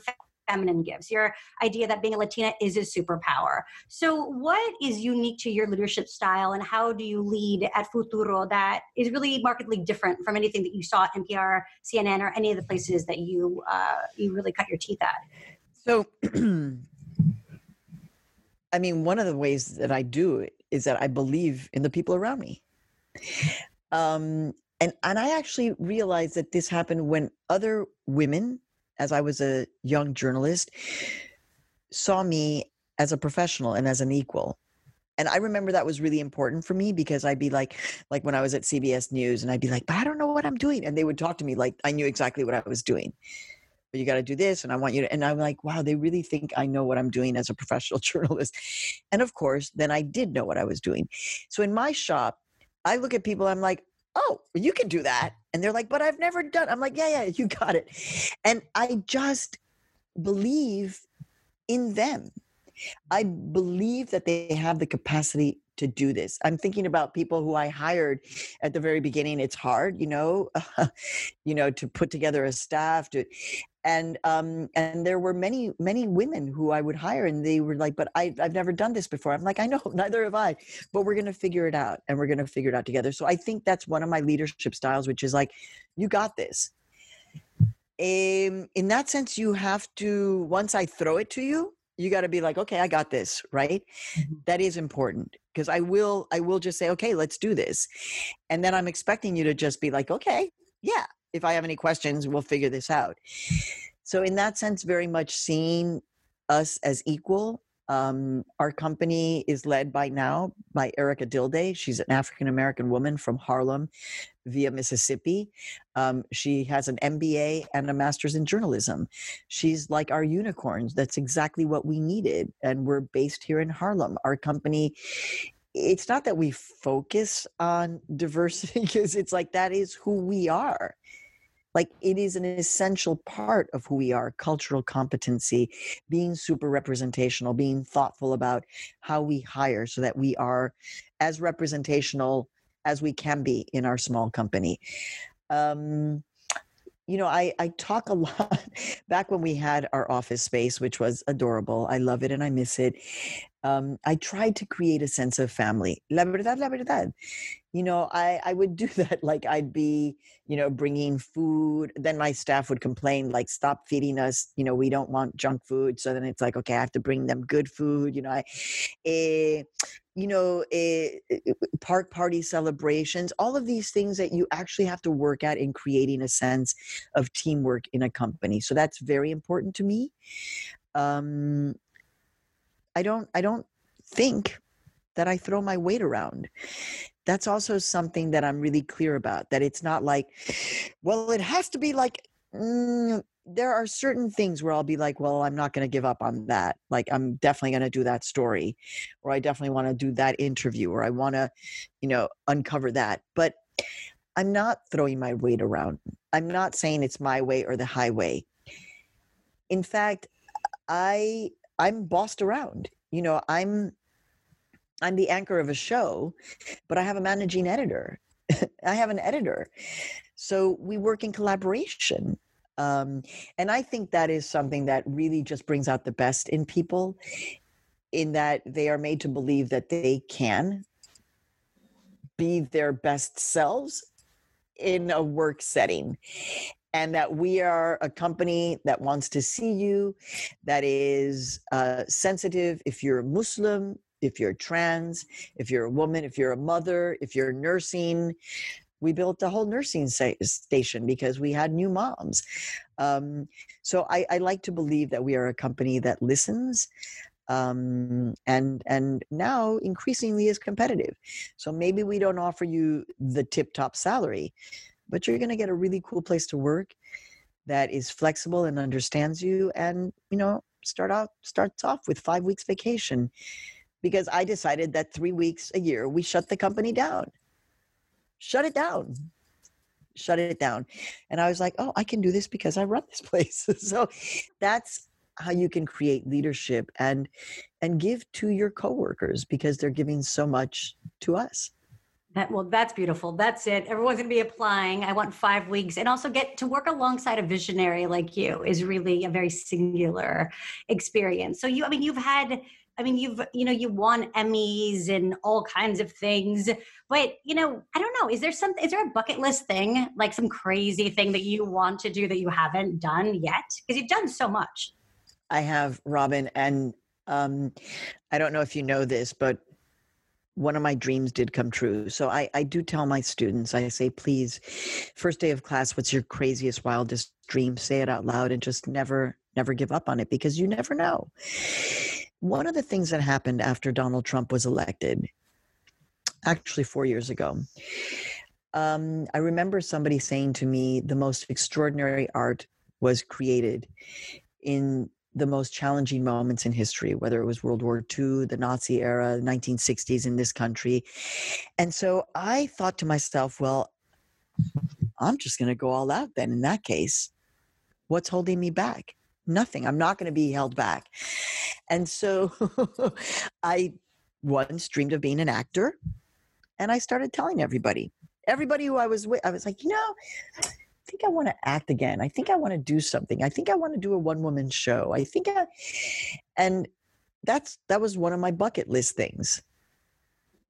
feminine gifts, your idea that being a Latina is a superpower. So, what is unique to your leadership style, and how do you lead at Futuro that is really markedly different from anything that you saw at NPR, CNN, or any of the places that you uh, you really cut your teeth at? So, I mean, one of the ways that I do it is that I believe in the people around me. Um, and and I actually realized that this happened when other women as I was a young journalist, saw me as a professional and as an equal. And I remember that was really important for me because I'd be like, like when I was at CBS News, and I'd be like, but I don't know what I'm doing. And they would talk to me like I knew exactly what I was doing. But you got to do this, and I want you to. And I'm like, wow, they really think I know what I'm doing as a professional journalist. And of course, then I did know what I was doing. So in my shop, I look at people, I'm like, oh, you can do that. And they're like, but I've never done. I'm like, yeah, yeah, you got it. And I just believe in them. I believe that they have the capacity to do this. I'm thinking about people who I hired at the very beginning. It's hard, you know, you know, to put together a staff to, and um, and there were many many women who I would hire, and they were like, "But I, I've never done this before." I'm like, "I know, neither have I, but we're gonna figure it out, and we're gonna figure it out together." So I think that's one of my leadership styles, which is like, "You got this." Um, in that sense, you have to once I throw it to you, you got to be like, "Okay, I got this." Right? Mm-hmm. That is important because I will I will just say, "Okay, let's do this," and then I'm expecting you to just be like, "Okay, yeah, if I have any questions, we'll figure this out. So, in that sense, very much seeing us as equal. Um, our company is led by now by Erika Dilday. She's an African American woman from Harlem via Mississippi. Um, she has an MBA and a master's in journalism. She's like our unicorns. That's exactly what we needed. And we're based here in Harlem. Our company it's not that we focus on diversity because it's like that is who we are like it is an essential part of who we are cultural competency being super representational being thoughtful about how we hire so that we are as representational as we can be in our small company um, you know, I, I talk a lot back when we had our office space, which was adorable. I love it and I miss it. Um, I tried to create a sense of family. La verdad, la verdad. You know, I, I would do that. Like I'd be, you know, bringing food. Then my staff would complain, like, stop feeding us. You know, we don't want junk food. So then it's like, okay, I have to bring them good food. You know, I, eh, you know, a, eh, eh, park party celebrations, all of these things that you actually have to work at in creating a sense of teamwork in a company. So that's very important to me. Um, I don't, I don't think that I throw my weight around. That's also something that I'm really clear about. That it's not like, well, it has to be like. Mm, there are certain things where I'll be like, well, I'm not going to give up on that. Like, I'm definitely going to do that story, or I definitely want to do that interview, or I want to, you know, uncover that. But I'm not throwing my weight around. I'm not saying it's my way or the highway. In fact, I I'm bossed around. You know, I'm I'm the anchor of a show, but I have a managing editor. I have an editor. So we work in collaboration. Um, and I think that is something that really just brings out the best in people, in that they are made to believe that they can be their best selves in a work setting and that we are a company that wants to see you, that is uh, sensitive if you're a Muslim, if you're trans, if you're a woman, if you're a mother, if you're nursing, we built a whole nursing station because we had new moms. Um, so I, I, like to believe that we are a company that listens. Um, and and now increasingly is competitive. So maybe we don't offer you the tip top salary, but you're going to get a really cool place to work that is flexible and understands you, and you know start out starts off with five weeks vacation, because I decided that three weeks a year we shut the company down shut it down mm-hmm. shut it down and i was like oh i can do this because i run this place so that's how you can create leadership and and give to your coworkers because they're giving so much to us that, well, that's beautiful. That's it. Everyone's going to be applying. I want five weeks and also get to work alongside a visionary like you is really a very singular experience. So you, I mean, you've had I mean, you've you know you won Emmys and all kinds of things, but you know, I don't know. Is there some? Is there a bucket list thing, like some crazy thing that you want to do that you haven't done yet? Because you've done so much. I have, Robin, and um, I don't know if you know this, but one of my dreams did come true. So I, I do tell my students, I say, please, first day of class, what's your craziest, wildest dream? Say it out loud and just never, never give up on it because you never know. One of the things that happened after Donald Trump was elected, actually four years ago, um, I remember somebody saying to me, the most extraordinary art was created in the most challenging moments in history, whether it was World War II, the Nazi era, 1960s in this country. And so I thought to myself, well, I'm just going to go all out then in that case. What's holding me back? Nothing. I'm not going to be held back. And so I once dreamed of being an actor and I started telling everybody, everybody who I was with, I was like, you know, I think I want to act again. I think I want to do something. I think I want to do a one woman show. I think I, and that's, that was one of my bucket list things.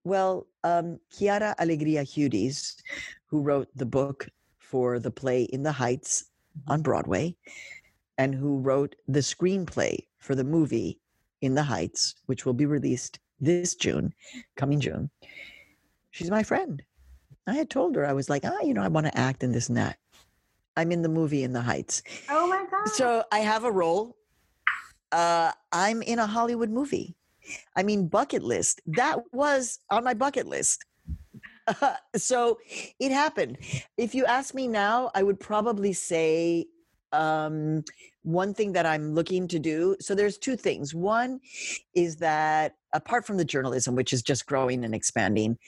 Well, um, Quiara Alegria Hudes, who wrote the book for the play In the Heights on Broadway, and who wrote the screenplay for the movie in the Heights, which will be released this June, coming June. She's my friend. I had told her, I was like, ah, you know, I want to act in this and that. I'm in the movie in the Heights. Oh my God. So I have a role. Uh, I'm in a Hollywood movie. I mean, bucket list. That was on my bucket list. Uh, so it happened. If you ask me now, I would probably say um, one thing that I'm looking to do. So there's two things. One is that apart from the journalism, which is just growing and expanding,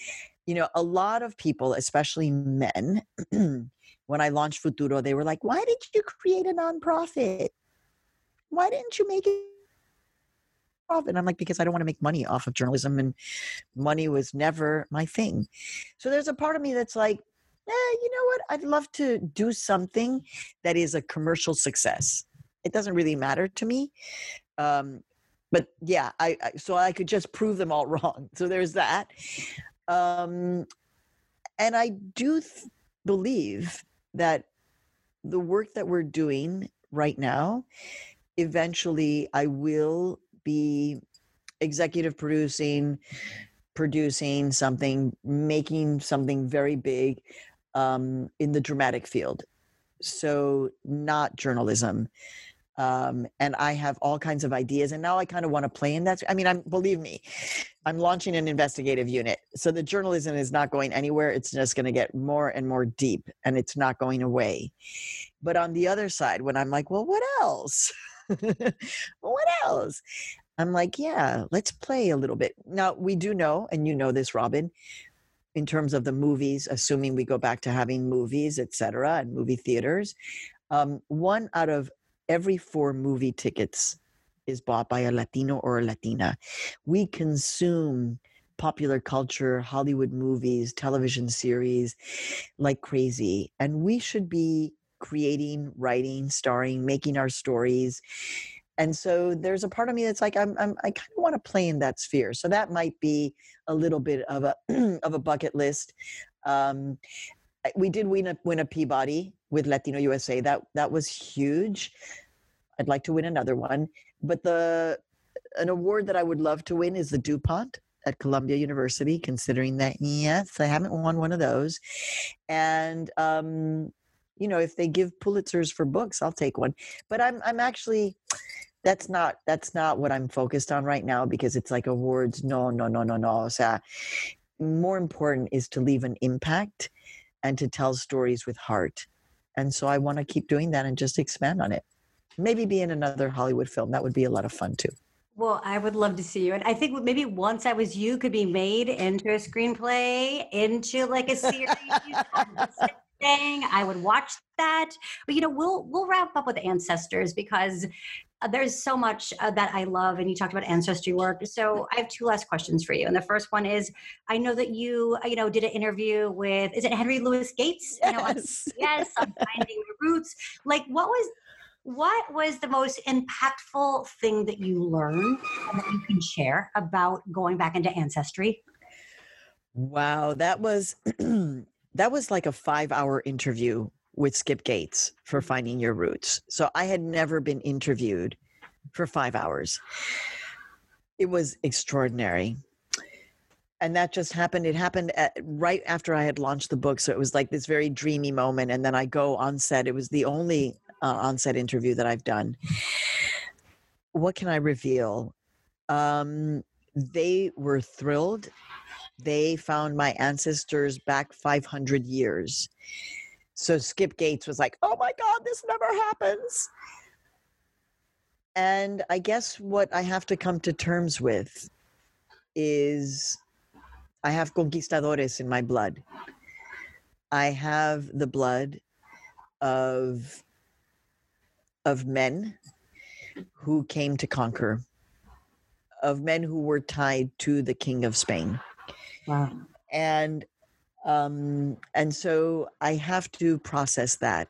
you know, a lot of people, especially men, when I launched Futuro, they were like, "Why did you create a nonprofit? Why didn't you make it?" Profit. I'm like, because I don't want to make money off of journalism, and money was never my thing. So there's a part of me that's like, eh, you know what? I'd love to do something that is a commercial success. It doesn't really matter to me. Um, but yeah, I, I, so I could just prove them all wrong. So there's that. Um, and I do th- believe that the work that we're doing right now, eventually I will be executive producing, producing something, making something very big um, in the dramatic field. So, not journalism. Um, and I have all kinds of ideas. And now I kind of want to play in that. I mean, I'm believe me, I'm launching an investigative unit. So the journalism is not going anywhere. It's just going to get more and more deep, and it's not going away. But on the other side, when I'm like, well, what else? what else? I'm like, yeah, let's play a little bit. Now, we do know, and you know this, Robin, in terms of the movies, assuming we go back to having movies, et cetera, and movie theaters, um, one out of every four movie tickets is bought by a Latino or a Latina. We consume popular culture, Hollywood movies, television series like crazy. And we should be creating, writing, starring, making our stories and so there's a part of me that's like i'm, I'm i kind of want to play in that sphere. So that might be a little bit of a of a bucket list. Um, we did win a win a peabody with latino usa that that was huge. I'd like to win another one. But the an award that i would love to win is the dupont at Columbia University, considering that, yes, I haven't won one of those. And, um, you know, if they give Pulitzers for books, I'll take one. But I'm, I'm actually, that's not, that's not what I'm focused on right now because it's like awards. No, no, no, no, no. So more important is to leave an impact and to tell stories with heart. And so I want to keep doing that and just expand on it. Maybe be in another Hollywood film. That would be a lot of fun too. Well, I would love to see you. And I think maybe once I was you could be made into a screenplay, into like a series. thing. I would watch that. But you know, we'll we'll wrap up with ancestors because there's so much uh, that I love, and you talked about ancestry work. So I have two last questions for you, and the first one is: I know that you, uh, you know, did an interview with is it Henry Louis Gates? Yes, you know, on, yes, on finding the roots. Like, what was what was the most impactful thing that you learned and that you can share about going back into ancestry? Wow, that was that was like a five hour interview with Skip Gates for finding your roots. So I had never been interviewed for five hours. It was extraordinary. And that just happened. It happened at, right after I had launched the book. So it was like this very dreamy moment. And then I go on set. It was the only uh, on set interview that I've done. What can I reveal? Um, they were thrilled. They found my ancestors back 500 years. So Skip Gates was like, oh my God, this never happens. And I guess what I have to come to terms with is I have conquistadores in my blood. I have the blood of of men who came to conquer, of men who were tied to the king of Spain. Wow. And um, and so I have to process that.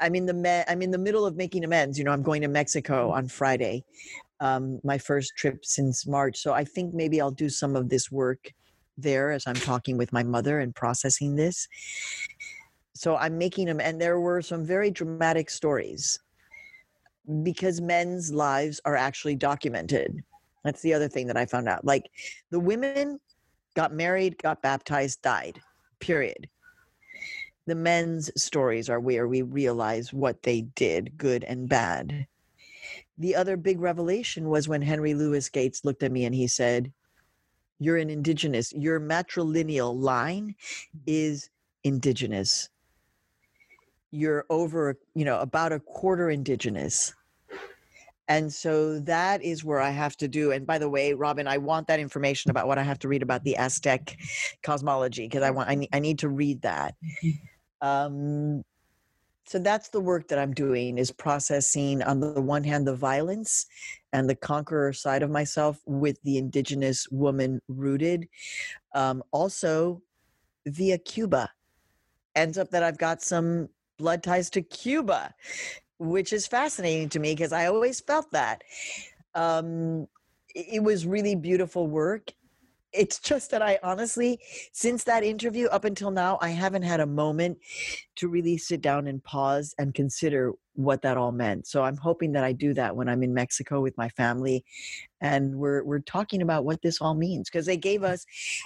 I'm in the me- I'm in the middle of making amends. You know, I'm going to Mexico on Friday, um, my first trip since March. So I think maybe I'll do some of this work there as I'm talking with my mother and processing this. So I'm making them, and there were some very dramatic stories because men's lives are actually documented. That's the other thing that I found out. Like the women got married, got baptized, died, period. The men's stories are where we realize what they did, good and bad. The other big revelation was when Henry Louis Gates looked at me and he said, You're an indigenous, your matrilineal line is indigenous. You're over, you know, about a quarter indigenous and so that is where I have to do. And by the way, Robin, I want that information about what I have to read about the Aztec cosmology because I want I need, I need to read that. Mm-hmm. Um, so that's the work that I'm doing is processing on the one hand the violence and the conqueror side of myself with the indigenous woman rooted. Um, also via Cuba. Ends up that I've got some blood ties to Cuba which is fascinating to me because I always felt that. Um, it was really beautiful work. It's just that I honestly, since that interview up until now, I haven't had a moment to really sit down and pause and consider what that all meant. So I'm hoping that I do that when I'm in Mexico with my family and we're we're talking about what this all means because they gave us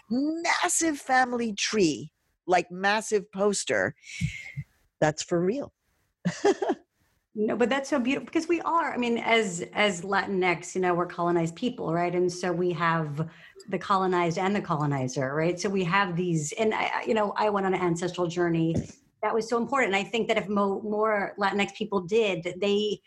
massive family tree, like massive poster. That's for real. No, but that's so beautiful because we are. I mean, as as Latinx, you know, we're colonized people, right? And so we have the colonized and the colonizer, right? So we have these, and I, you know, I went on an ancestral journey that was so important. And I think that if mo- more Latinx people did, they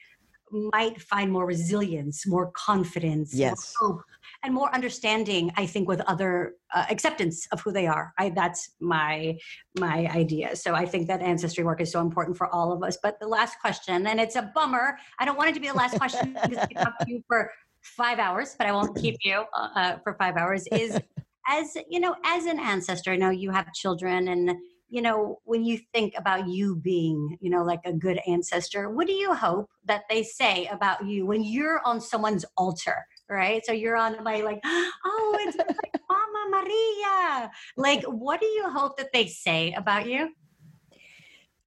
might find more resilience, more confidence, yes. more hope, and more understanding. I think with other uh, acceptance of who they are. I, that's my my idea. So I think that ancestry work is so important for all of us. But the last question, and it's a bummer. I don't want it to be the last question because I talk to you for five hours, but I won't keep you uh, uh, for five hours. Is as you know, as an ancestor, I know you have children and you know, when you think about you being, you know, like a good ancestor, what do you hope that they say about you when you're on someone's altar? Right. So you're on my like, oh, it's like Mama Maria. Like, what do you hope that they say about you?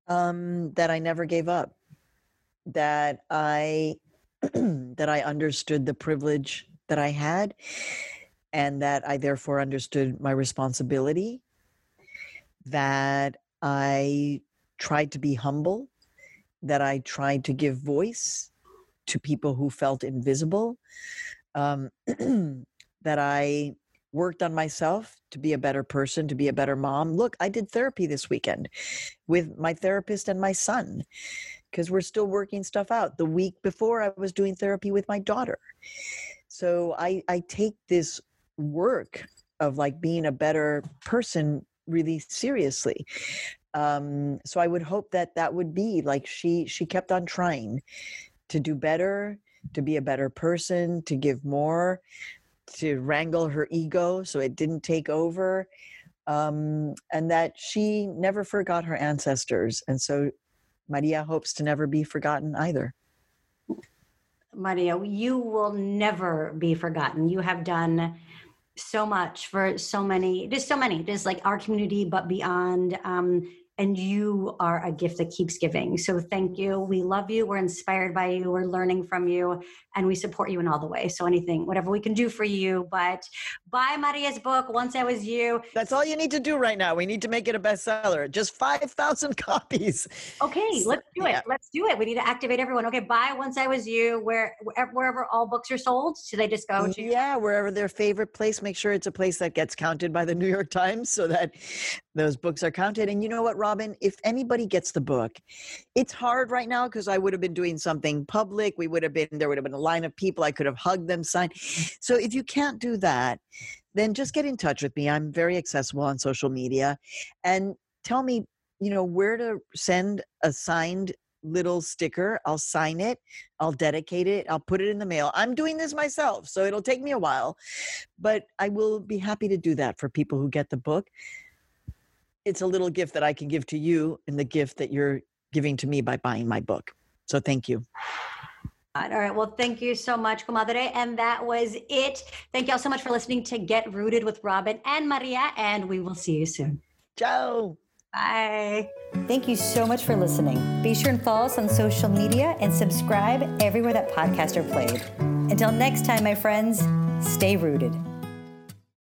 Um, that I never gave up. That I that I understood the privilege that I had and that I therefore understood my responsibility, that I tried to be humble, that I tried to give voice to people who felt invisible, um, that I worked on myself to be a better person, to be a better mom. Look, I did therapy this weekend with my therapist and my son because we're still working stuff out. The week before, I was doing therapy with my daughter. So I, I take this work of like being a better person really seriously. Um, so I would hope that that would be like she she kept on trying to do better, to be a better person, to give more, to wrangle her ego so it didn't take over. Um, and that she never forgot her ancestors. And so Maria hopes to never be forgotten either. Maria, you will never be forgotten. You have done so much for so many, just so many, just like our community, but beyond. Um, and you are a gift that keeps giving. So thank you. We love you. We're inspired by you. We're learning from you, and we support you in all the ways. So anything, whatever we can do for you. But buy Maria's book. Once I was you. That's all you need to do right now. We need to make it a bestseller. Just five thousand copies. Okay, let's do it. Yeah. Let's do it. We need to activate everyone. Okay, buy Once I Was You. Where wherever all books are sold, should they just go to? Yeah, wherever their favorite place. Make sure it's a place that gets counted by the New York Times, so that those books are counted. And you know what, Robin? If anybody gets the book, it's hard right now because I would have been doing something public. We would have been, there would have been a line of people. I could have hugged them, signed. Mm. So if you can't do that, then just get in touch with me. I'm very accessible on social media and tell me, you know, where to send a signed little sticker. I'll sign it, I'll dedicate it, I'll put it in the mail. I'm doing this myself, so it'll take me a while, but I will be happy to do that for people who get the book it's a little gift that I can give to you and the gift that you're giving to me by buying my book. So thank you. All right. Well, thank you so much, comadre. And that was it. Thank you all so much for listening to Get Rooted with Robin and Maria. And we will see you soon. Ciao. Bye. Thank you so much for listening. Be sure and follow us on social media and subscribe everywhere that podcasts are played. Until next time, my friends, stay rooted.